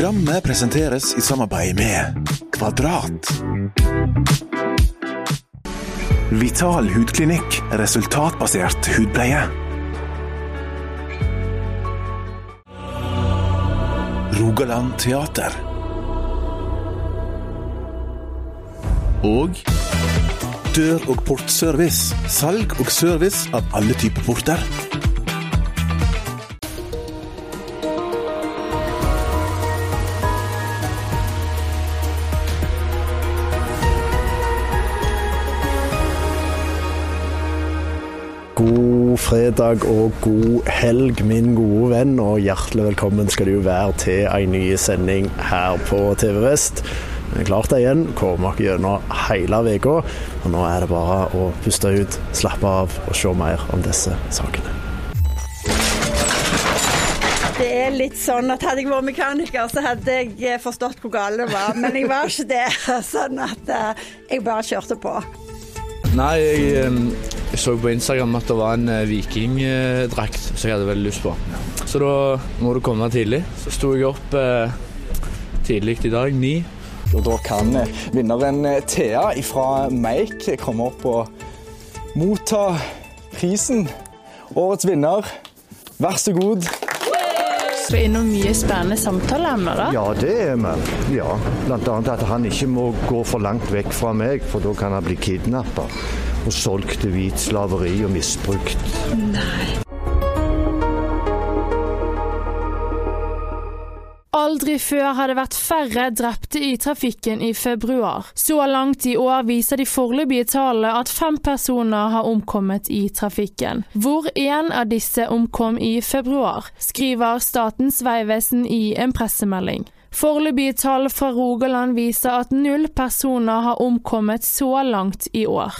Programmet presenteres i samarbeid med Kvadrat. Vital hudklinikk. Resultatbasert hudpleie. Rogaland Teater. Og Dør- og portservice. Salg og service av alle typer porter. Fredag og god helg, min gode venn, og hjertelig velkommen skal du være til en ny sending her på TV Vest. Vi er klart det igjen, kommer dere gjennom hele uka, og nå er det bare å puste ut, slappe av og se mer om disse sakene. Det er litt sånn at hadde jeg vært mekaniker, så hadde jeg forstått hvor galt det var. Men jeg var ikke det, sånn at eh, jeg bare kjørte på. Nei, jeg, eh, jeg så på Instagram at det var en eh, vikingdrakt som jeg hadde veldig lyst på. Så da må du komme tidlig. Så sto jeg opp eh, tidlig i dag, ni. Og da kan vinneren eh, Thea fra Make komme opp og motta prisen. Årets vinner, vær så god. Så innom mye spennende samtaleemner, da. Ja, det er vi. Ja. Blant annet at han ikke må gå for langt vekk fra meg, for da kan han bli kidnappa og solgt til hvit slaveri og misbrukt. Nei. Aldri før har det vært færre drepte i trafikken i februar. Så langt i år viser de foreløpige tallene at fem personer har omkommet i trafikken. Hvor en av disse omkom i februar, skriver Statens vegvesen i en pressemelding. Foreløpige tall fra Rogaland viser at null personer har omkommet så langt i år.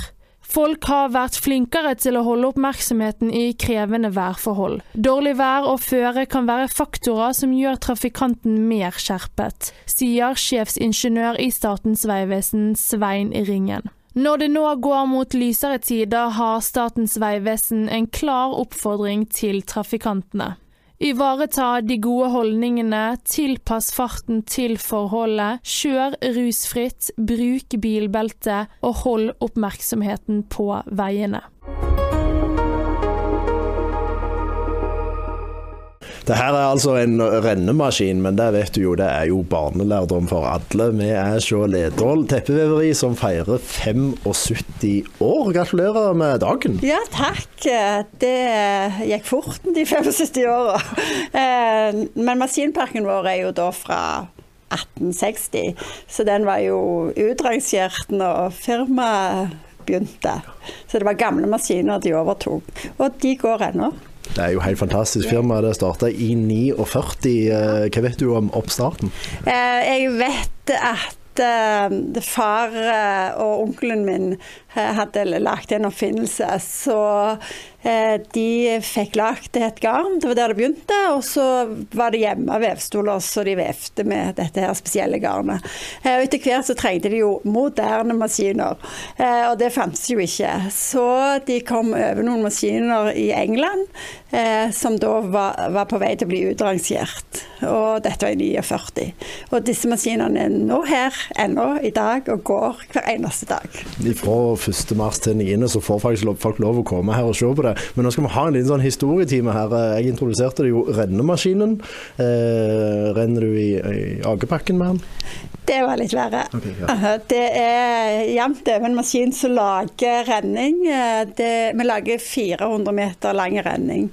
Folk har vært flinkere til å holde oppmerksomheten i krevende værforhold. Dårlig vær og føre kan være faktorer som gjør trafikanten mer skjerpet, sier sjefsingeniør i Statens vegvesen Svein Ringen. Når det nå går mot lysere tider, har Statens vegvesen en klar oppfordring til trafikantene. Ivareta de gode holdningene, tilpass farten til forholdet, kjør rusfritt, bruk bilbelte og hold oppmerksomheten på veiene. Det her er altså en rennemaskin, men det vet du jo, det er jo barnelærdom for alle. Vi er Sjå Ledål teppeveveri som feirer 75 år. Gratulerer med dagen. Ja, takk. Det gikk fort, de 75 åra. Eh, Men maskinparken vår er jo da fra 1860, så den var jo utrangert når firmaet begynte. Så det var gamle maskiner de overtok, og de går ennå. Det er jo helt fantastisk firma. Det starta i 49. Eh, Hva vet du om oppstarten? Eh, Jeg vet at eh, far og onkelen min hadde lagd en oppfinnelse, så eh, de fikk lagd et garn. Det var der det begynte. Og så var det hjemme vevstoler, så de vevde med dette her spesielle garnet. Eh, Og etter hvert så trengte de jo moderne maskiner, eh, og det fantes jo ikke. Så de kom over noen maskiner i England eh, som da var, var på vei til å bli utrangert. Og dette var i 49. Og disse maskinene er nå her ennå i dag og går hver eneste dag. Fra 1. mars til 9. så får faktisk lov- folk lov å komme her og se på det. Men nå skal vi ha en liten sånn historietime her. Jeg introduserte jo rennemaskinen. Eh, renner du i, i akepakken med den? Det var litt verre. Okay, ja. Det er jevnt over en maskin som lager renning. Eh, Det, vi lager 400 meter lang renning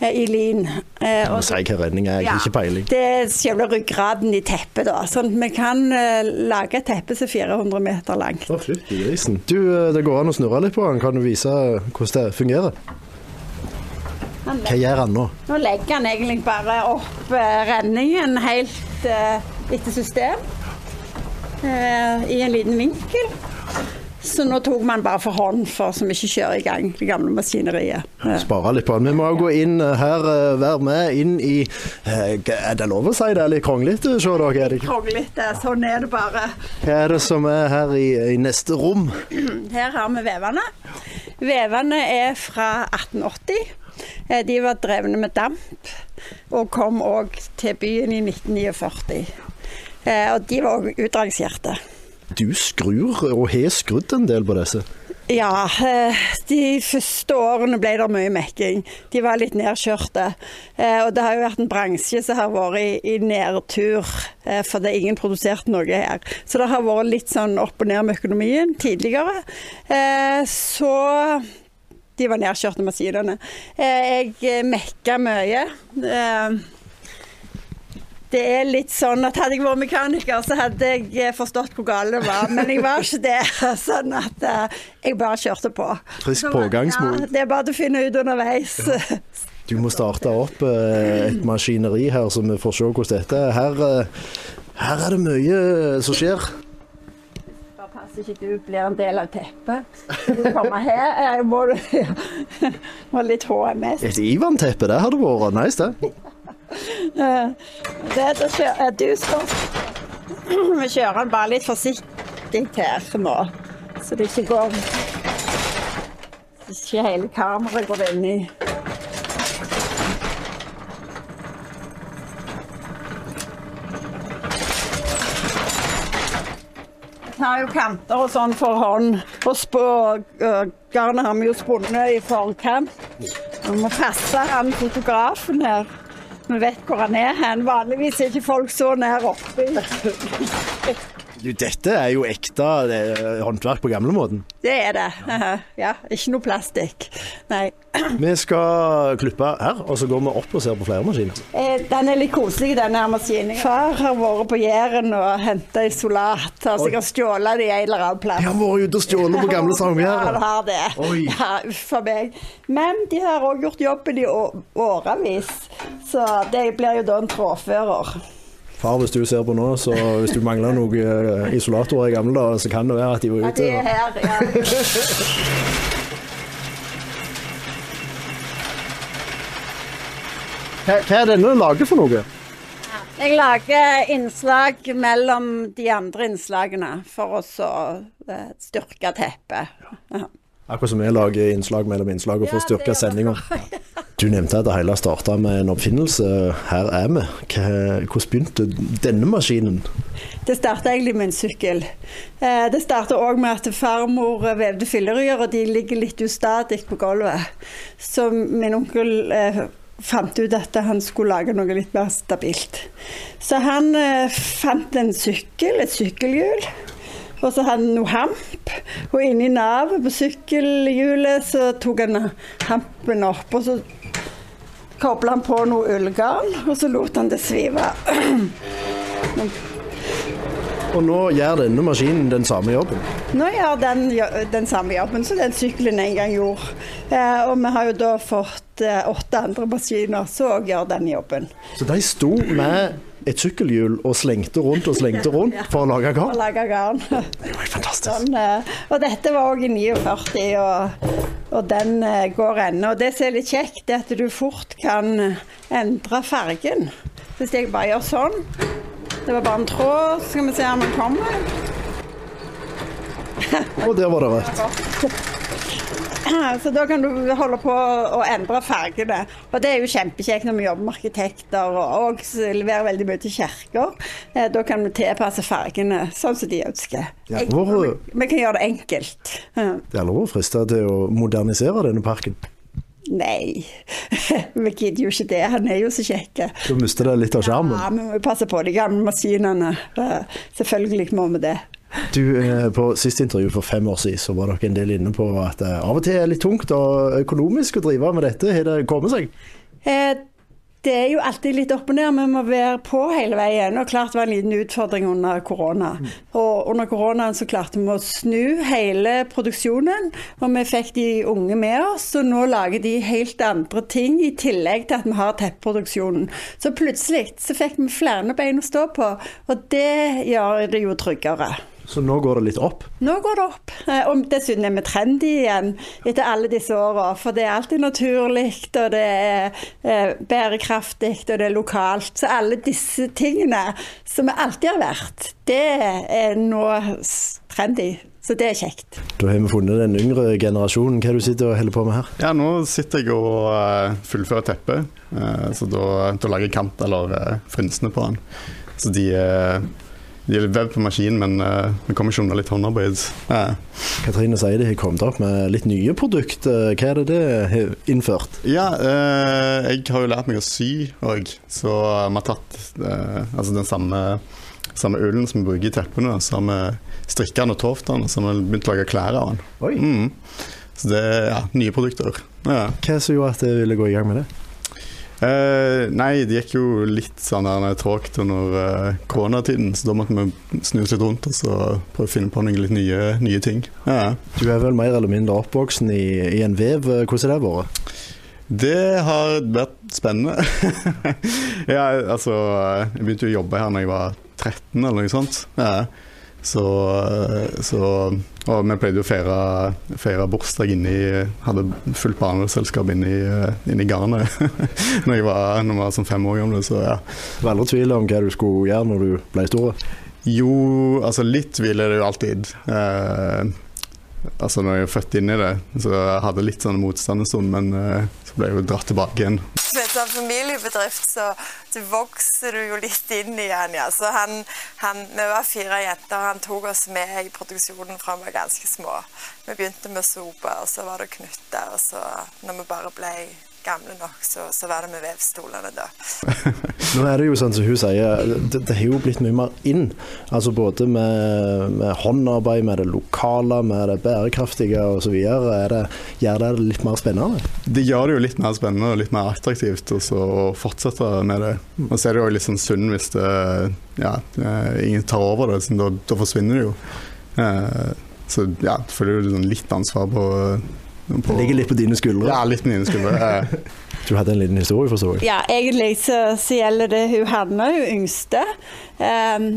i lin. Eh, og- si hva redning er, jeg har ikke peiling. Det er selve ryggraden i teppet, da. Sånn at vi kan eh, lage et teppe som er 400 meter langt. Å, fytti grisen. Du, eh, det går an å snurre litt på den. Kan du vise hvordan det fungerer? Hva gjør han nå? Nå legger han egentlig bare opp eh, renningen helt eh, etter system. eh, I en liten vinkel. Så nå tok man bare for hånd for så vi ikke kjører i gang det gamle maskineriet. Spare litt på den. Vi må gå inn eh, her, eh, være med inn i eh, Er det lov å si det er litt kronglete? Er? Kronglete. Sånn er det bare. Hva er det som er her i, i neste rom? Her har vi vevene. Vevene er fra 1880. Eh, De var drevne med damp, og kom òg til byen i 1949. Eh, og de var òg utrangerte. Du skrur og har skrudd en del på disse. Ja, eh, de første årene ble det mye mekking. De var litt nedkjørte. Eh, Og det har jo vært en bransje som har vært i, nedtur, eh, for det er ingen produsert noe her. Så det har vært litt sånn opp og ned med økonomien tidligere. Så de var nedkjørte maskinene. Jeg mekka mye. Det er litt sånn at hadde jeg vært mekaniker, så hadde jeg eh, forstått hvor galt det var. Men jeg var ikke det. Sånn at eh, jeg bare kjørte på. Frisk pågangsmot. Ja, det er bare å finne ut underveis. Du må starte opp eh, et maskineri her, så vi får se hvordan dette er. Her, her er det mye som skjer. Bare pass ikke du blir en del av teppet. Skal du komme her, jeg må du må litt HMS. Et Ivan-teppe, det hadde vært nice, det. Eh, Det er det kjø- eh, Du skal Vi kjører den bare litt forsiktig her nå, så det ikke går Så ikke hele kameraet går inn i har jo kanter og sånn for hånd. Og spå, øh, garnet har vi jo spunnet i forkant. Vi må passe han fotografen her. Vi vet hvor han er hen. Vanligvis er ikke folk så nær oppi. Du, dette er jo ekte håndverk på gamlemåten. Det er det. Ja, ikke noe plastikk. Nei. Vi skal klippe her, og så går vi opp og ser på flere maskiner. Eh, Den er litt koselig, denne her maskinen. Far har vært på Jæren og henta isolat. Har sikkert stjålet det i en eller annen plass. De har vært ute og stjålet på gamle Ja, de har det. Oi. Ja, uff a meg. Men de har òg gjort jobben i årevis, så det blir jo da en trådfører. Far, hvis du ser på nå, så hvis du mangler noen eh, isolatorer i gamle dager, så kan det være at de var Ja, ute. de er her, ja. Hva, er denne lager for noe? Jeg lager innslag mellom de andre innslagene for å eh, styrke teppet. Ja. Akkurat som vi lager innslag mellom innslag og får styrka sendinga. Du nevnte at det hele starta med en oppfinnelse. Her er vi. Hvordan begynte denne maskinen? Det starta egentlig med en sykkel. Eh, Det starta òg med at farmor vevde filleryer, og de ligger litt ustadig på gulvet. Så min onkel eh, fant ut at han skulle lage noe litt mer stabilt. Så han eh, fant en sykkel, et sykkelhjul. Og så hadde han noe hamp, og inni navet på sykkelhjulet så tok han hampen opp. Og så kobla han på noe ullgarn, og så lot han det svive. Og nå gjør denne maskinen den samme jobben. Nå gjør den den samme jobben som den sykkelen en gang gjorde. Eh, og vi har jo da fått eh, åtte andre maskiner som òg gjør den jobben. Så de sto med et sykkelhjul og slengte rundt og slengte rundt for å lage garn. Det var fantastisk. Sånn, eh, og dette var òg i 49, og, og den eh, går ennå. Det som er litt kjekt, er at du fort kan endre fargen. Hvis jeg bare gjør sånn. Det var bare en tråd. Så skal vi se om den kommer. Og der var det rødt. Så da kan du holde på å endre fargene. Og det er jo kjempekjekt når vi jobber med arkitekter og, og leverer veldig mye til kirker. Eh, Da kan vi tilpasse fargene sånn som de ønsker. Hvor- vi, vi kan gjøre det enkelt. Det er lov å friste til å modernisere denne parken. Nei, vi gidder jo ikke det. Han er jo så kjekk. Du mister det litt av sjarmen. Ja, vi må passe på de gamle maskinene. Selvfølgelig må vi det. Du, eh, På siste intervju for fem år siden så var dere en del inne på at det av og til er litt tungt og økonomisk å drive med dette. Har det kommet seg? Eh, Det er jo alltid litt opp og ned, vi må være på hele veien. Og klart det var en liten utfordring under korona. Og under koronaen så klarte vi å snu hele produksjonen, og vi fikk de unge med oss. Og nå lager de helt andre ting, i tillegg til at vi har teppeproduksjonen. Så plutselig så fikk vi flere bein å stå på, og det gjør det jo tryggere. Så nå går det litt opp. Nå går det opp. Eh, Og dessuten er vi trendy igjen etter alle disse åra. For det er alltid naturlig, og det er eh, bærekraftig, og det er lokalt. Så alle disse tingene som vi alltid har vært, det er nå trendy. Så det er kjekt. Da har vi funnet den yngre generasjonen. Hva er det du sitter og holder på med her? Ja, nå sitter jeg og eh, fullfører teppet. Eh, så da, da lager jeg kant eller uh, frynsene på den. Så de, eh, de er vevd på maskin, men uh, vi kommer ikke unna litt håndarbeid. Ja. Katrine sier de har kommet opp med litt nye produkter. Hva er det det har innført? Ja, uh, jeg har jo lært meg å sy òg, så vi har tatt uh, altså den samme, samme ullen som vi bruker i teppene, så har vi strikka den og tovt den, og så har vi begynt å lage klær av den. Mm. Så det er ja, nye produkter. Ja. Hva som gjorde at jeg ville gå i gang med det? Eh, nei, det gikk jo litt sånn tråkt under uh, koronatiden, så da måtte vi snu oss litt rundt og så prøve å finne på noen litt nye, nye ting. Ja. Du er vel mer eller mindre oppvoksen i, i en vev. Hvordan har det vært? Det har vært spennende. ja, altså Jeg begynte å jobbe her da jeg var 13 eller noe sånt. Ja. Så, så, Og vi pleide å feire, feire bursdag inni Hadde fullt barneselskap inni, inni garnet når jeg var, når jeg var sånn fem år gammel. Så ja. Det var aldri tvil om hva du skulle gjøre når du ble stor? Jo, altså litt tvil er det jo alltid. Eh, altså når jeg er født inn i det, så jeg hadde litt sånn motstand en stund, men uh, så ble jeg jo dratt tilbake igjen. Med en sånn familiebedrift så, du vokser du jo litt inn igjen. Ja. Så han, han, vi var fire jenter, han tok oss med i produksjonen fra vi var ganske små. Vi begynte med sope, og så var det knytter, og så når vi bare ble gamle nok, så, så var det med vevstolene da. Nå er det jo sånn som hun sier, det, det har jo blitt mye mer inn. Altså både med, med håndarbeid, med det lokale, med det bærekraftige osv. Gjør det det litt mer spennende? Det gjør det jo litt mer spennende og litt mer attraktivt å fortsette med det. Og så er det jo litt sånn synd hvis det, ja, ingen tar over det, da, da forsvinner det jo. Eh, så ja, føler jo litt ansvar på på, det ligger litt på dine skuldre? Ja, litt på mine skuldre. du hadde en liten historie, forstår jeg? Ja, egentlig så, så gjelder det hun Hanne, hun yngste. Um,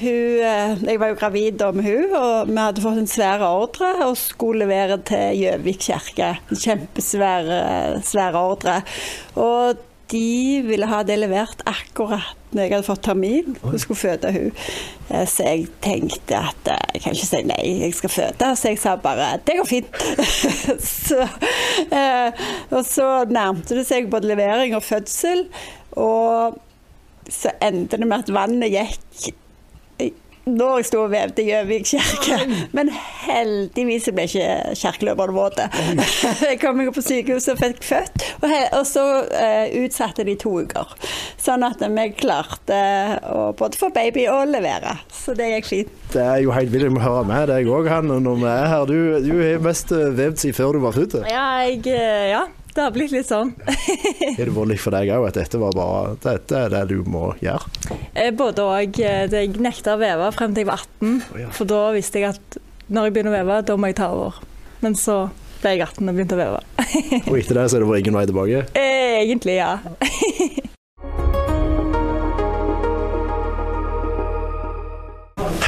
hun, eh, jeg var jo gravid med hun, og vi hadde fått en svær ordre og skulle levere til Gjøvik kirke. En kjempesvær svær ordre. Og de ville ha det levert akkurat når jeg hadde fått termin og skulle føde hun. Eh, så jeg tenkte at eh, jeg kan ikke si nei, jeg skal føde. Så jeg sa bare det går fint. så, eh, og så nærmte det seg både levering og fødsel. Og så endte det med at vannet gikk når jeg sto og vevde i Gjøvik kirke. Men heldigvis ble ikke kjerkeløperne våte. Jeg kom meg på sykehuset og fikk født, og, så uh, utsatte de to uker. Sånn at vi klarte å både få baby og levere. Så det gikk fint. Det er jo helt vilt å høre med deg òg, Hanne, når vi er her. Du, du har mest vevd siden før du var født. Ja, jeg, eh, ja, det har blitt litt sånn. Har det vært litt for deg òg at dette var bare dette er det du må gjøre? Eh, både òg. Eh, jeg nekta å veve frem til jeg var 18. Oh, ja. For da visste jeg at når jeg begynner å veve, da må jeg ta over. Men så ble jeg 18 og begynte å veve. og etter det så er det bare ingen vei tilbake? Egentlig, ja.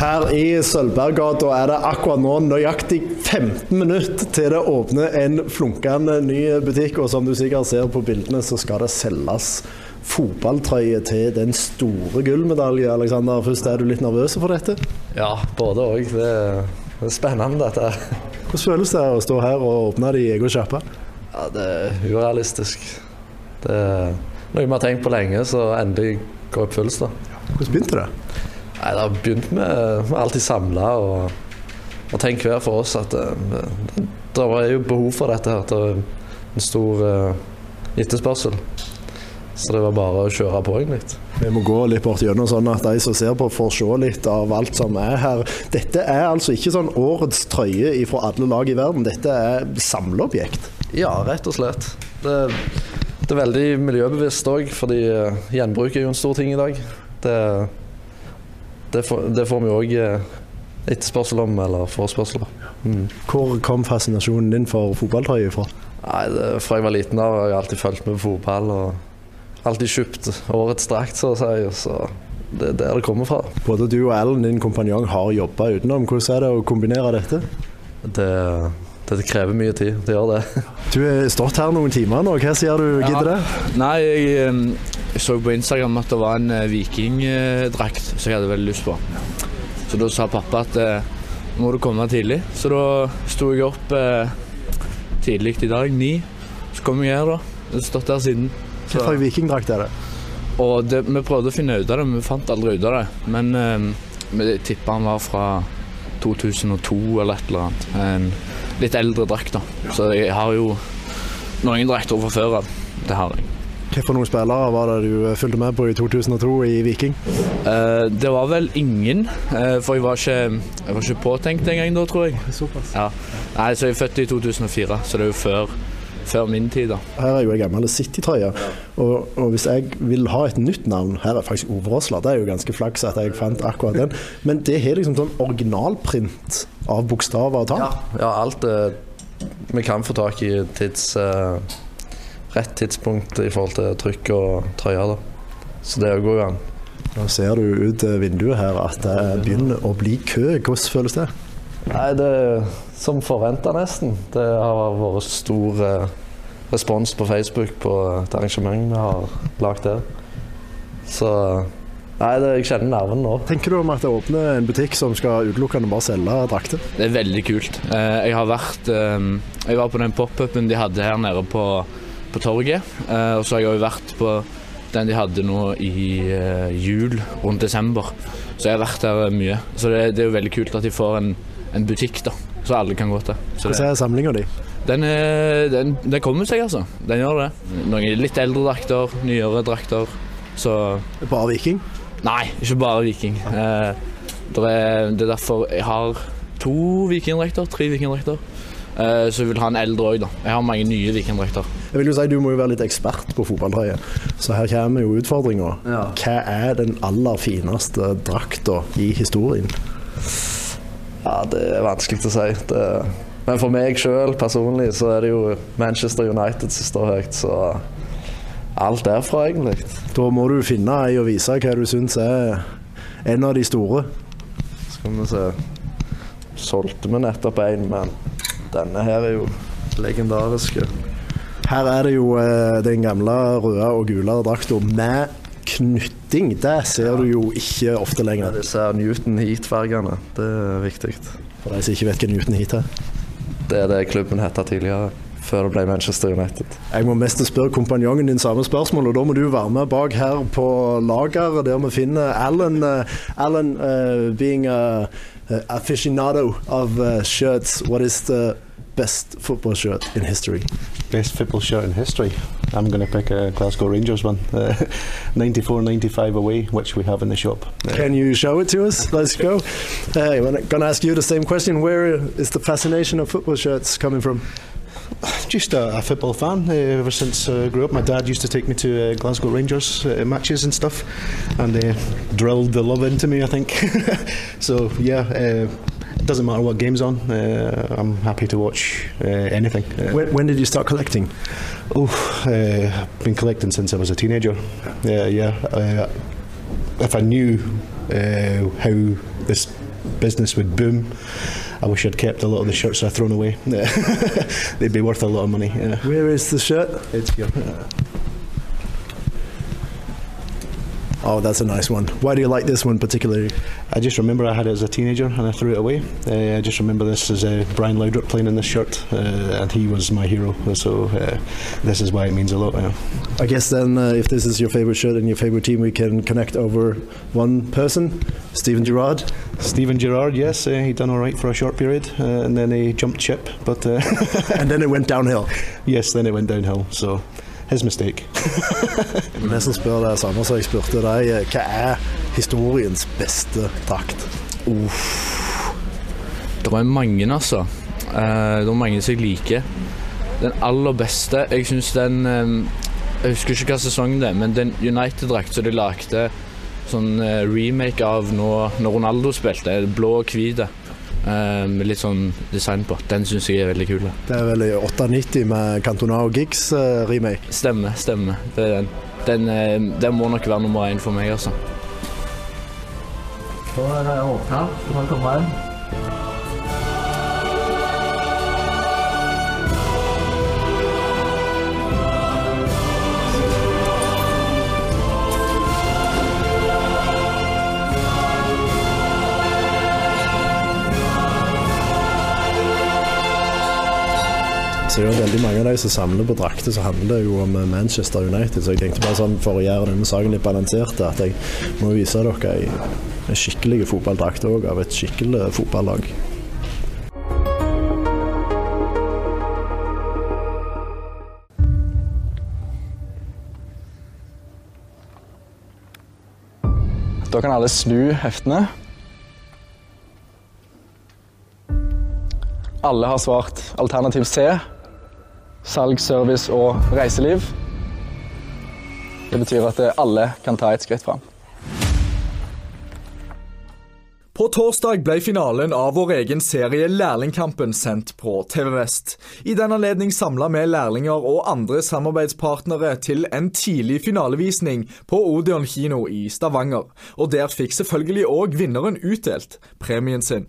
Her i Sølvberggata er det akkurat nå nøyaktig 15 minutter til det åpner en flunkende ny butikk. Og som du sikkert ser på bildene, så skal det selges fotballtrøye til den store gullmedaljen. Alexander, først er du litt nervøs for dette? Ja, både òg. Det, det, er spennende, dette. Hvordan føles det å stå her og åpne det i egen sjappe? Ja, det er urealistisk. Det er noe vi har tenkt på lenge, så endelig går oppfylles det. Hvordan begynte det? Nei, Det har begynt med, å alltid samle og, og tenke hver for oss at det, eh, det er jo behov for dette. her, Det er en stor uh, etterspørsel. Så det var bare å kjøre på, egentlig. Vi må gå litt bort gjennom sånn at de som ser på, får se litt av alt som er her. Dette er altså ikke sånn årets trøye fra alle lag i verden, dette er samleobjekt? Ja, rett og slett. Det, det er veldig miljøbevisst òg, fordi eh, gjenbruk er jo en stor ting i dag. Det det, får, det får vi òg eh, etterspørsel om, eller forespørsel. Mm. Hvor kom fascinasjonen din for fotballtrøye fra? Nei, det, Fra jeg var liten av har jeg alltid fulgt med på fotball. og Alltid kjøpt årets drakt, så å si. Så det er der det kommer fra. Både du og Ellen, din kompanjong, har jobba utenom. Hvordan er det å kombinere dette? Det, det krever mye tid. Det gjør det. Du har stått her noen timer nå. Hva sier du? Gidder det? Nei, jeg, jeg, så på Instagram at det var en eh, vikingdrakt som jeg hadde veldig lyst på. Så da sa pappa at eh, må du komme tidlig. Så da sto jeg opp eh, tidlig i dag, ni. Så kom jeg her, da. Jeg har stått der siden. Slags vikingdrakt er det? Og det, Vi prøvde å finne ut av det, men vi fant aldri ut av det. Men eh, vi tippa han var fra 2002 eller et eller annet. En litt eldre drakt, da. Så jeg har jo noen drakter fra før av. Det har jeg. Noen spillere var det du eh, fulgte med på i 2002 i Viking? Uh, det var vel ingen, uh, for jeg var ikke, jeg var ikke påtenkt engang da, tror jeg. Såpass. Ja. Nei, så jeg er født i 2004, så det er jo før, før min tid, da. Her er jo ei gammel City-trøye. Og, og hvis jeg vil ha et nytt navn Her er faktisk Overåsla, Det er jo ganske flaks at jeg fant akkurat den. Men det har liksom sånn originalprint av bokstaver og tall. Ja, ja alt uh, vi kan få tak i tids, eh, rett tidspunkt i forhold til trykk og trøyer. da. Så det går jo an. Nå ser du ut vinduet her at det begynner å bli kø. Hvordan føles det? Nei, det er som forventa nesten. Det har vært stor eh, respons på Facebook på et arrangement vi har lagd der. Så Nei, det, jeg kjenner nerven nå. Tenker du om at det åpner en butikk som skal utelukkende bare selge drakter? Det er veldig kult. Eh, Jeg har vært eh, Jeg var på den pop-upen de hadde her nede på, på torget. Eh, Og så har jeg òg vært på den de hadde nå i eh, jul, rundt desember. Så jeg har vært der mye. Så det, det er jo veldig kult at de får en, en butikk, da. Så alle kan gå til. Så Hvordan er samlinga di? Den, den, den kommer seg, altså. Den gjør det. Noen litt eldre drakter, nyere drakter. Så Bare Viking? Nei, ikke bare Viking. Eh, det, er, det er derfor jeg har to vikingdrakter, tre vikingdrakter. Eh, så vil ha en eldre òg, da. Jeg har mange nye vikingdrakter. Jeg vil jo si Du må jo være litt ekspert på fotballtrøye, så her kommer jo utfordringa. Ja. Hva er den aller fineste drakta i historien? Ja, det er vanskelig å si. Det, men for meg sjøl personlig så er det jo Manchester United som står høyt, så alt derfra, egentlig. Da må du finne ei og vise hva du syns er en av de store. Skal vi se Solgte vi nettopp en, men denne her er jo legendarisk. Her er det jo eh, den gamle røde og gule drakta med knytting. Det ser du jo ikke ofte lenger. Ja, Disse er Newton Heat-fargene. Det er viktig. For de som ikke vet hva Newton Heat er. Det er det klubben het tidligere, før det ble Manchester United. Jeg må mest spørre kompanjongen din samme spørsmål, og da må du være med bak her på lageret, der vi finner Alan. eh, Alan uh, being a, a aficionado of uh, shirts, what is the best football shirt in history? Best football shirt in history. I'm going to pick a Glasgow Rangers one, uh, 94-95 away, which we have in the shop. Uh, Can you show it to us? Let's go. Uh, I'm going to ask you the same question. Where is the fascination of football shirts coming from? Just a, a football fan uh, ever since uh, I grew up. My dad used to take me to uh, Glasgow Rangers uh, matches and stuff, and uh, drilled the love into me. I think. so yeah, uh, it doesn't matter what game's on. Uh, I'm happy to watch uh, anything. Uh, When, when did you start collecting? Oh, uh, I've been collecting since I was a teenager. Yeah, yeah. Uh, if I knew uh, how this business would boom, I wish I'd kept a lot of the shirts I've thrown away. They'd be worth a lot of money. Yeah. Where is the shirt? It's here. Oh, that's a nice one. Why do you like this one particularly? I just remember I had it as a teenager and I threw it away. Uh, I just remember this as uh, Brian Laudrup playing in this shirt, uh, and he was my hero. So uh, this is why it means a lot. Yeah. I guess then, uh, if this is your favorite shirt and your favorite team, we can connect over one person, Steven Gerrard. Stephen Gerrard, yes, uh, he done all right for a short period, uh, and then he jumped ship. But uh, and then it went downhill. Yes, then it went downhill. So his mistake. Nesten spør det samme som jeg spurte deg. eh, Hva er historiens beste drakt? Det er mange, altså. Eh, det er mange som jeg liker. Den aller beste Jeg syns den eh, Jeg husker ikke hva sesong det er, men den United-drakt som de lagde sånn remake av nå når Ronaldo spilte, blå og hvit, med litt sånn design på, den syns jeg er veldig kul. Det er vel i 98 med Cantona og Gigs uh, remake. Stemmer, stemmer. Det er den. Den, eh, den må nok være nummer én for meg, altså. Så er det åpna. Du kan komme inn. Så er det veldig mange av de som samler på drakter, så handler det jo om eh, Manchester United. Så jeg tenkte bare sånn for å gjøre denne saken litt balansert, at jeg må vise dere ei skikkelig fotballdrakt òg, av et skikkelig fotballag. Da kan alle snu heftene. Alle har svart alternativ C. Salg, service og reiseliv. Det betyr at alle kan ta et skritt fram. På torsdag ble finalen av vår egen serie Lærlingkampen sendt på TV Vest. I den anledning samla vi lærlinger og andre samarbeidspartnere til en tidlig finalevisning på Odeon kino i Stavanger. Og der fikk selvfølgelig òg vinneren utdelt premien sin.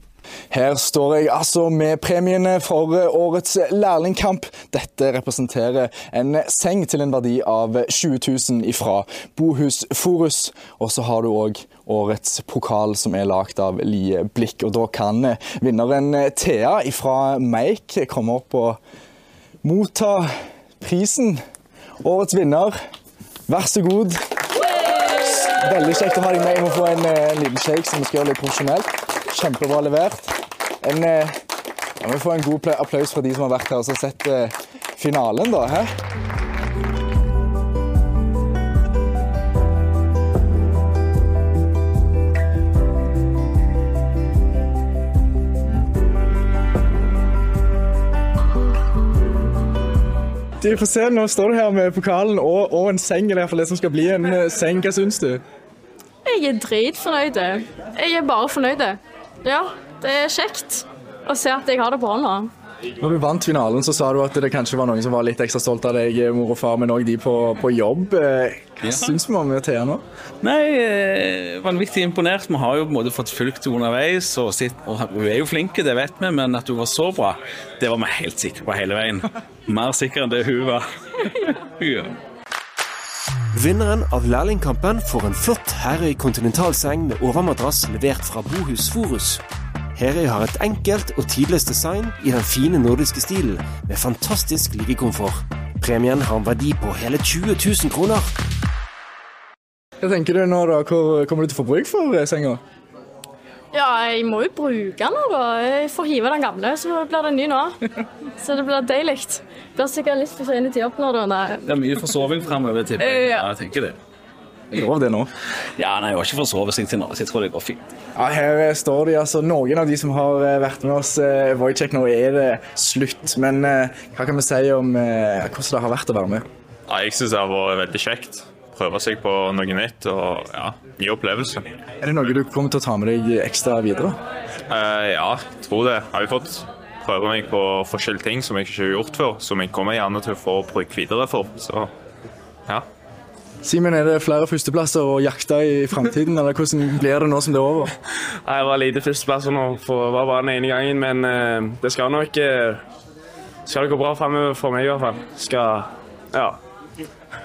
Her står jeg altså med premiene for årets lærlingkamp. Dette representerer en seng til en verdi av 20 000 ifra Bohus Forus. Og så har du òg årets pokal som er lagd av Lie Blikk. Og da kan vinneren Thea ifra Meik komme opp og motta prisen. Årets vinner, vær så god. Veldig kjekt å ha deg med. Jeg må få en, en liten shake som vi skal gjøre litt profesjonelt. Kjempebra levert. En, eh, ja, vi får en god applaus fra de som har vært her og sett eh, finalen, da. Hæ? Du får se, Nå står du her med pokalen og, og en seng, eller iallfall det som skal bli en eh, seng. Hva syns du? Jeg er dritfornøyd. Jeg er bare fornøyd. Ja, det er kjekt å se at jeg har det bra nå. Når du vant finalen, så sa du at det kanskje var noen som var litt ekstra stolt av deg, mor og far, men òg de på, på jobb. Eh, Hva Ja. syns vi om Thea nå? Nei, eh, vanvittig imponert. Vi har jo på en måte fått fulgt henne underveis, og, sitt, og hun er jo flink, det vet vi, men at hun var så bra, det var vi helt sikre på hele veien. Mer sikker enn det hun var. ja. Vinneren av lærlingkampen får en flott Herøy kontinentalseng med overmadrass levert fra Bohus Forus. Herøy har et enkelt og tidløst design i den fine nordiske stilen, med fantastisk liggekomfort. Premien har en verdi på hele 20 000 kroner. Hva tenker du nå, da? Hvor kommer du til å få bruk for eh, senga? Ja, jeg må jo bruke den da. Jeg får hive den gamle, så blir det en ny nå. Så det blir deilig. Blir sikkert litt for sene til jobb nå, da. Nei. Det er mye forsoving fremover, tipper jeg. Ja. Ja, jeg tenker det. Lov det nå? Ja, nei, jeg har ikke forsovet seg til nå, så jeg tror det går fint. Ja, Her står de, altså noen av de som har eh, vært med oss. eh, Voidcheck, nå er det slutt. Men eh, hva kan vi si om eh, hvordan det har vært å være med? Ja, jeg syns det har vært veldig kjekt. Prøve seg på noe nytt og ja, ny opplevelse. Er det noe du kommer til å ta med deg ekstra videre? Uh, ja, tror det. Jeg har jo fått prøve meg på forskjellige ting som jeg ikke har gjort før, som jeg kommer gjerne til å få bruk videre for. Så ja. Simen, er det flere førsteplasser å jakte i framtiden, eller hvordan blir det nå som det er over? Nei, Jeg var lite førsteplasser nå, for det var bare den ene gangen, men uh, det skal nok uh, skal det gå bra fremover for meg i hvert fall. Skal, ja.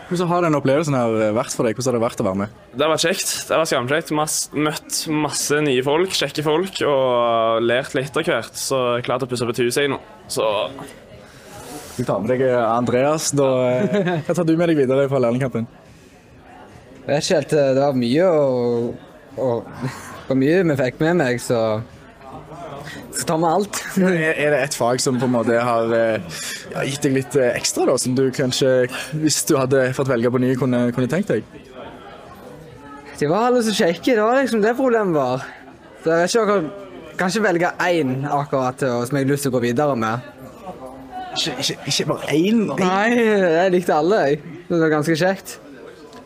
Hvordan har den opplevelsen her vært for deg? Hvordan har det vært å være med? Det har vært kjekt. Det har vært skamkjekt. Mas møtt masse nye folk, kjekke folk, og lært litt av hvert. Så jeg er klar til å pusse på jeg nå. Så Du tar med deg eh, Andreas. Da, eh, hva tar du med deg videre fra lærlingkampen? Jeg vet ikke helt, eh, det var mye og, og mye vi fikk med meg, så skal tar vi alt. Er er det et fag som på en måte har eh, ja, gitt deg litt eh, ekstra, da, som du kanskje, hvis du hadde fått velge på ny, kunne, kunne tenkt deg? Det var alle så kjekke, det var liksom det problemet var. Så jeg vet ikke om Kanskje velge én akkurat som jeg har lyst til å gå videre med. Ikke, ikke, ikke bare én? Nei, jeg likte alle. jeg. Det var ganske kjekt.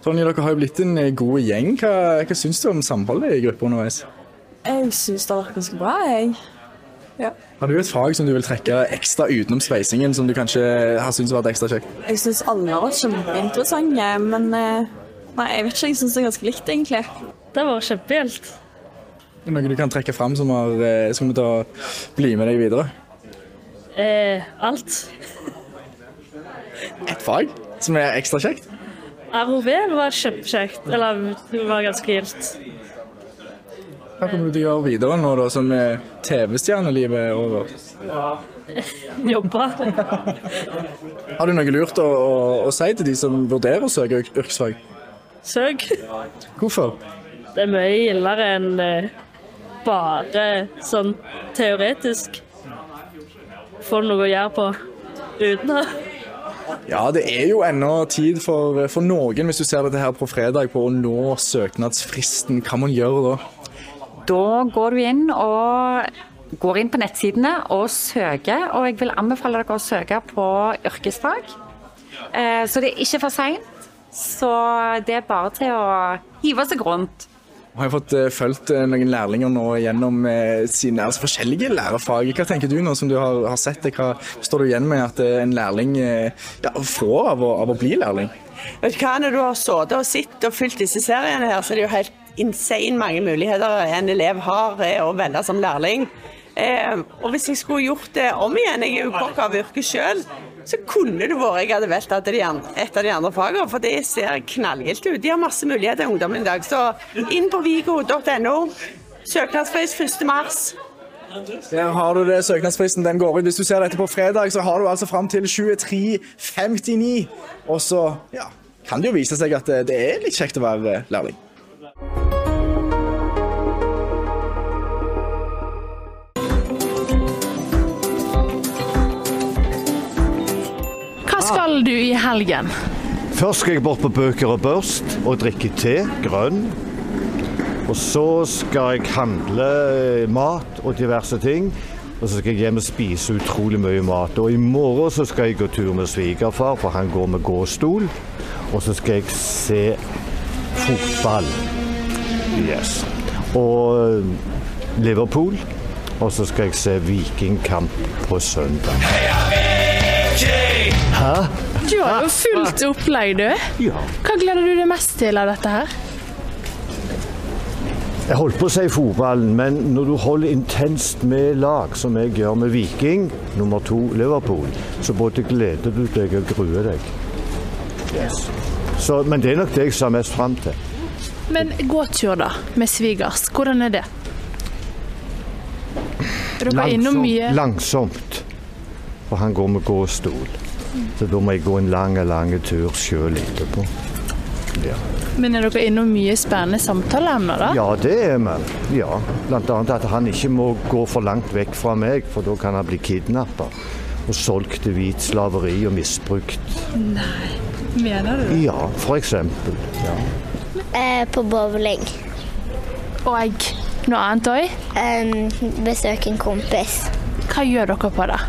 Tonje, dere har jo blitt en eh, god gjeng. Hva, hva syns du om samholdet i gruppa underveis? Jeg syns det har vært ganske bra, jeg. Ja. Har du et fag som du vil trekke ekstra utenom sveisingen, som du kanskje har syntes har vært ekstra kjekt? Jeg syns alle har vært kjempeinteressante, men eh, Nei, jeg vet ikke. Jeg syns det er ganske likt, egentlig. Det var kjempegildt. Noe du kan trekke fram som har, eh, som kommer til å bli med deg videre? Eh, alt. Et fag som er ekstra kjekt? ROV var kjempekjekt. Eller det var ganske gildt. Hva kommer du til å gjøre videre nå da som TV-stjernelivet er over? Jobbe. Har du noe lurt å, å, å si til de som vurderer å søke yrkesfag? Søk. Hvorfor? Det er mye gildere enn bare sånn teoretisk. Få noe å gjøre på uten det. Ja, det er jo ennå tid for, for noen, hvis du ser dette her på fredag, på å nå søknadsfristen. Hva man gjør da? Da går du inn og går inn på nettsidene og søker, og jeg vil anbefale dere å søke på yrkesfag. Eh, Så det er ikke for seint. Så det er bare til å hive seg rundt. Har jeg fått eh, fulgt eh, noen lærlinger nå gjennom sine altså, forskjellige lærerfag. Hva tenker du nå som du har, har sett det? Hva står du igjen med at en lærling ja, får av å, av å bli lærling? Vet du hva, Når du har sittet og sett og fulgt disse seriene, her, så er det jo helt insane mange muligheter en elev har eh, å velge som lærling. Eh, og hvis jeg skulle gjort det om igjen, jeg er jo kokk av yrke sjøl, så kunne det vært jeg hadde valgt et av de andre, fagene, for det ser knallgilt ut. De har masse muligheter, ungdommen i dag. Så inn på vigo.no. Søknadsfrist 1. mars. Der har du det, søknadsfristen den går ut. Hvis du ser dette på fredag, så har du altså fram til 23.59. Og så ja, kan det jo vise seg at det, det er litt kjekt å være eh, lærling. Skal du i helgen? Først skal jeg bort på Bøker og Børst og drikke te, grønn. Og så skal jeg handle eh, mat og diverse ting. Og så skal jeg hjem og spise utrolig mye mat. Og i morgen så skal jeg gå tur med svigerfar, for han går med gåstol. Og så skal jeg se fotball. Yes. Og eh, Liverpool. Og så skal jeg se Vikingkamp på søndag. Hæ? Du har jo fullt opplegg, du. Ja. Hva gleder du deg mest til av dette her? Jeg holdt på å si fotballen, men når du holder intenst med lag, som jeg gjør med Viking, nummer to Liverpool, så både gleder du deg og gruer deg. Yes. Så, men det er nok det jeg ser mest fram til. Men gåtur, da, med svigers. Hvordan er det? Er dere innom mye langsomt. For han går med gåstol. Så da må jeg gå en lang, lang tur sjøl etterpå. Ja. Men er dere innom mye spennende samtaleemner, da? ja, det er vi. Ja. Blant annet at han ikke må gå for langt vekk fra meg, for da kan han bli kidnappa. Og solgt til hvit slaveri og misbrukt. Nei, mener du det? Ja, for eksempel. Ja. Eh, på bowling. Og noe annet òg? Um, besøke en kompis. Hva gjør dere på det?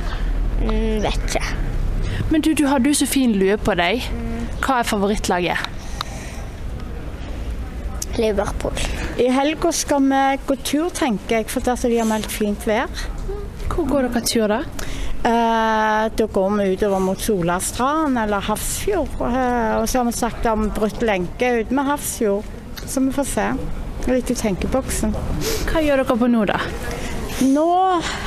Mm, vet ikke. Men du, du hadde jo så fin lue på deg. Hva er favorittlaget? Liverpool. I helga skal vi gå tur, tenker jeg, for de har meldt fint vær. Hvor går dere tur, da? Eh, da går vi utover mot Solastrand eller Hafrsfjord. Eh, og så har vi sagt om brutt lenke ute med Hafrsfjord. Så vi får se. Litt i tenkeboksen. Hva gjør dere på nå, da? Nå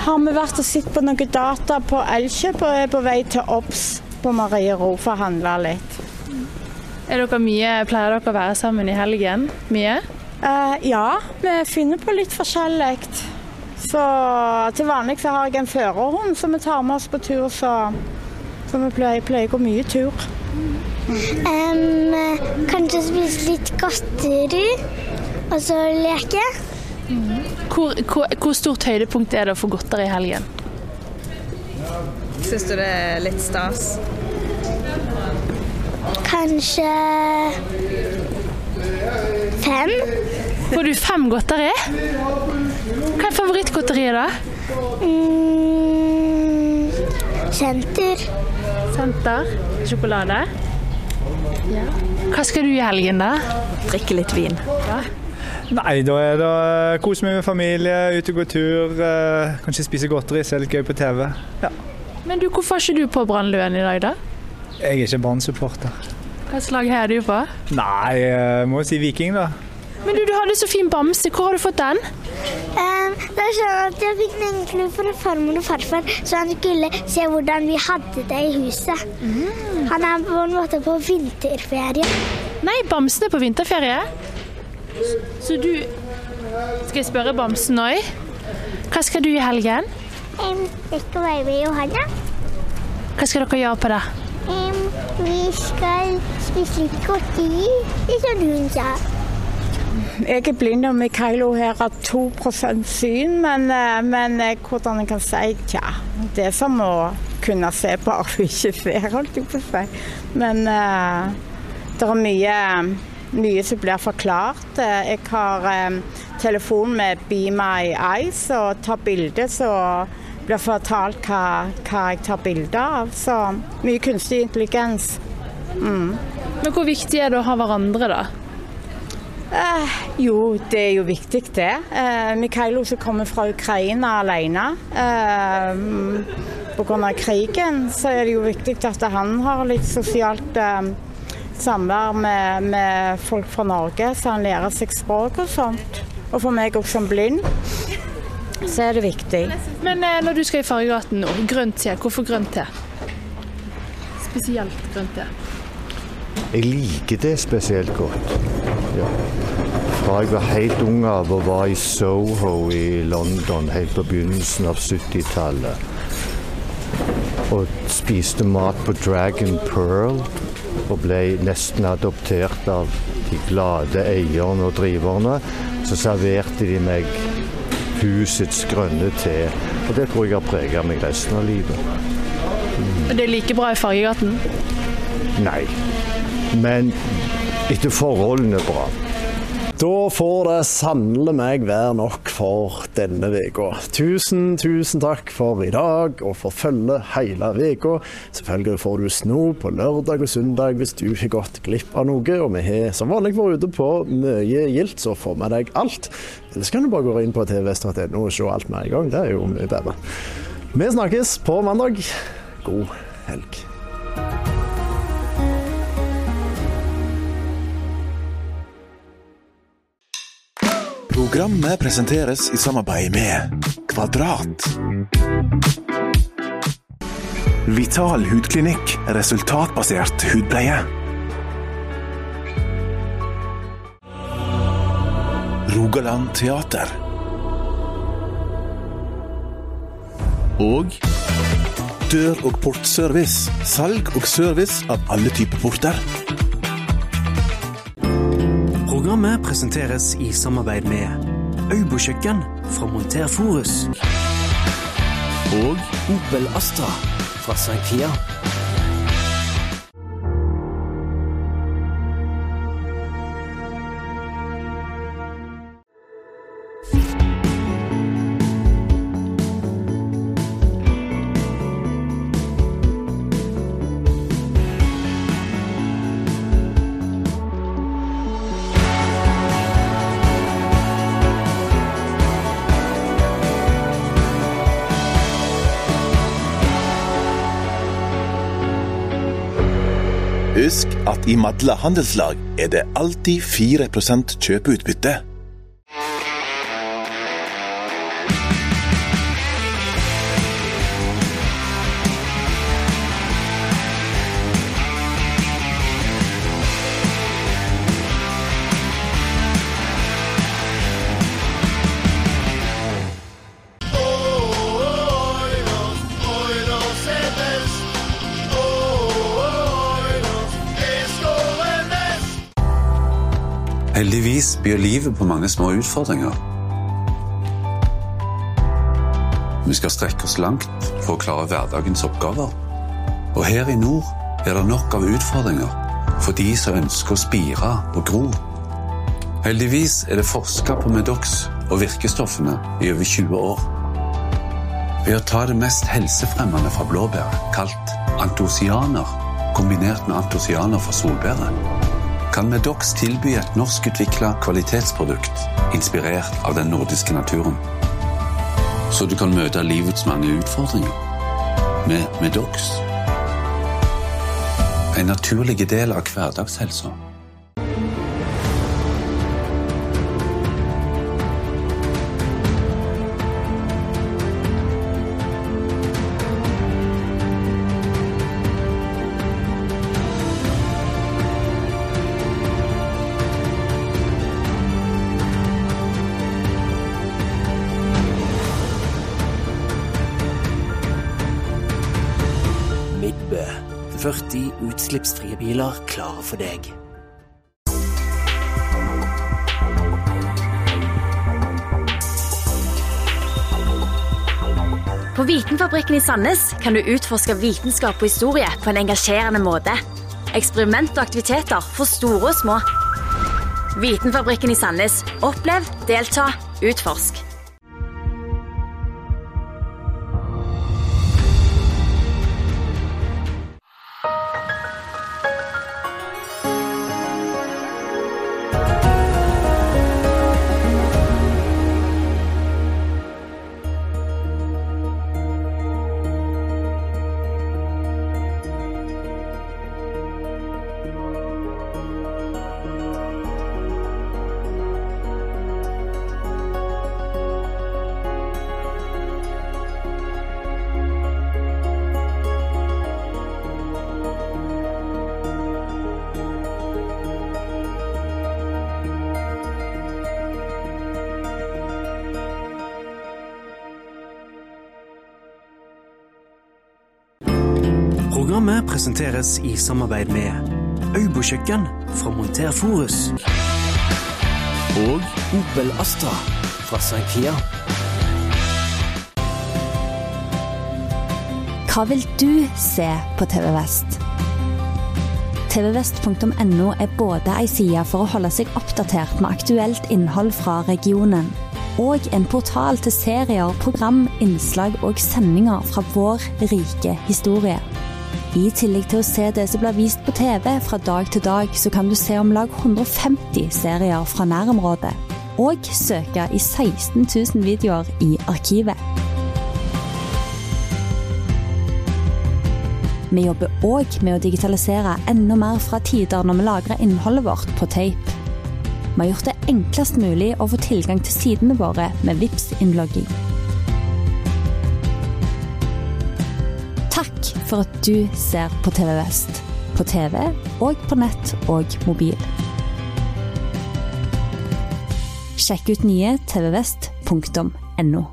har vi vært og sett på noe data på Elkjøp og er på vei til Obs på Marie Ro for å handle litt. Er dere mye, Pleier dere å være sammen i helgen? Mye? Uh, ja, vi finner på litt forskjellig. Så til vanlig så har jeg en førerhund som vi tar med oss på tur, så, så vi pleier, pleier å gå mye tur. Um, kanskje spise litt godteri, og så leke. Hvor, hvor, hvor stort høydepunkt er det å få godteri i helgen? Syns du det er litt stas? Kanskje fem. Får du fem godteri? Hva er favorittgodteriet, da? Mm, senter. Senter? Sjokolade? Ja. Hva skal du i helgen, da? Drikke litt vin. Ja. Nei, da er det å kose meg med familie, ut og gå tur, eh, kanskje spise godteri, se litt gøy på TV. Ja. Men du, hvorfor er ikke du på Brannluen i dag, da? Jeg er ikke Brann-supporter. Hva slag har du på? Nei, jeg må si Viking, da. Men du, du hadde så fin bamse. Hvor har du fått den? Um, det er sånn at Jeg fikk den egentlig fra farmor og farfar, så han skulle se hvordan vi hadde det i huset. Han er på en måte på vinterferie. Nei, bamsen er på vinterferie. Så du Skal jeg spørre bamsen òg? Hva skal du i helgen? Um, jeg skal være med Johanna. Hva skal dere gjøre på det? Um, vi skal spise litt godteri, litt som hun sa. Jeg er blind, og Mikaelo her har 2% syn, men, eh, men eh, hvordan jeg kan si Tja, det er som å kunne se bare du ikke ser, holdt jeg på å si. Men uh, det er mye, mye som blir forklart. Eh, Jeg har eh, telefon med Be My Eyes og tar bilde, så blir fortalt hva, hva jeg tar bilde av. Så mye kunstig intelligens. Mm. Men hvor viktig er det å ha hverandre, da? Eh, jo, det er jo viktig det. Eh, Mikhailo som kommer fra Ukraina alene. Eh, Pga. krigen så er det jo viktig at han har litt sosialt eh, samvær med, med folk fra Norge, så han lærer seg språk og sånt. Og for meg også som blind, så er det viktig. Men eh, når du skal i Fargegaten nå, grønt te, hvorfor grønt te? Spesielt grønt te. Jeg liker det spesielt godt. Ja. Fra jeg var helt ung av og var i Soho i London helt på begynnelsen av 70-tallet. Og spiste mat på Dragon Pearl. Og ble nesten adoptert av de glade eierne og driverne. Så serverte de meg husets grønne te. Og det tror jeg har preget meg resten av livet. Det er like bra i Fargegaten? Nei. Men etter forholdene bra. Da får det sannelig meg være nok for denne uka. Tusen, tusen takk for i dag og for følget hele uka. Selvfølgelig får du sno på lørdag og søndag hvis du har gått glipp av noe. Og vi har som vanlig vært ute på mye gildt, så får vi deg alt. Eller så kan du bare gå inn på tvvest.no og se alt med en gang. Det er jo mye bedre. Vi snakkes på mandag. God helg. Programmet presenteres i samarbeid med Kvadrat. Vital hudklinikk. Resultatbasert hudpleie. Rogaland Teater. Og Dør- og portservice. Salg og service av alle typer porter. Programmet presenteres i samarbeid med Øybo kjøkken fra Monter Forus. Og Opel Astra fra St. Kia. At i Madla handelslag er det alltid 4% kjøpeutbytte. Heldigvis byr livet på mange små utfordringer. Vi skal strekke oss langt for å klare hverdagens oppgaver. Og her i nord er det nok av utfordringer for de som ønsker å spire og gro. Heldigvis er det forska på Medox og virkestoffene i over 20 år. Ved å ta det mest helsefremmende fra blåbær, kalt antosianer, kombinert med antosianer fra solbæret, kan Medox tilby et norskutvikla kvalitetsprodukt inspirert av den nordiske naturen. Så du kan møte livets mange utfordringer med Medox. En naturlig del av hverdagshelsa. Utslippsfrie biler klare for deg. På Vitenfabrikken i Sandnes kan du utforske vitenskap og historie på en engasjerende måte. Eksperiment og aktiviteter for store og små. Vitenfabrikken i Sandnes. Opplev, delta, utforsk. Presenteres i samarbeid med Øybo kjøkken fra Monter Forus. Og Opel Astra fra Sankia. Hva vil du se på TV Vest? tvvest.no er både ei side for å holde seg oppdatert med aktuelt innhold fra regionen, og en portal til serier, program, innslag og sendinger fra vår rike historie. I tillegg til å se det som blir vist på TV fra dag til dag, så kan du se om lag 150 serier fra nærområdet. Og søke i 16 000 videoer i arkivet. Vi jobber òg med å digitalisere enda mer fra tider når vi lagrer innholdet vårt på tape. Vi har gjort det enklest mulig å få tilgang til sidene våre med vips innlogging for at du ser på TV Vest. På TV og på nett og mobil. Sjekk ut nye tvvest.no.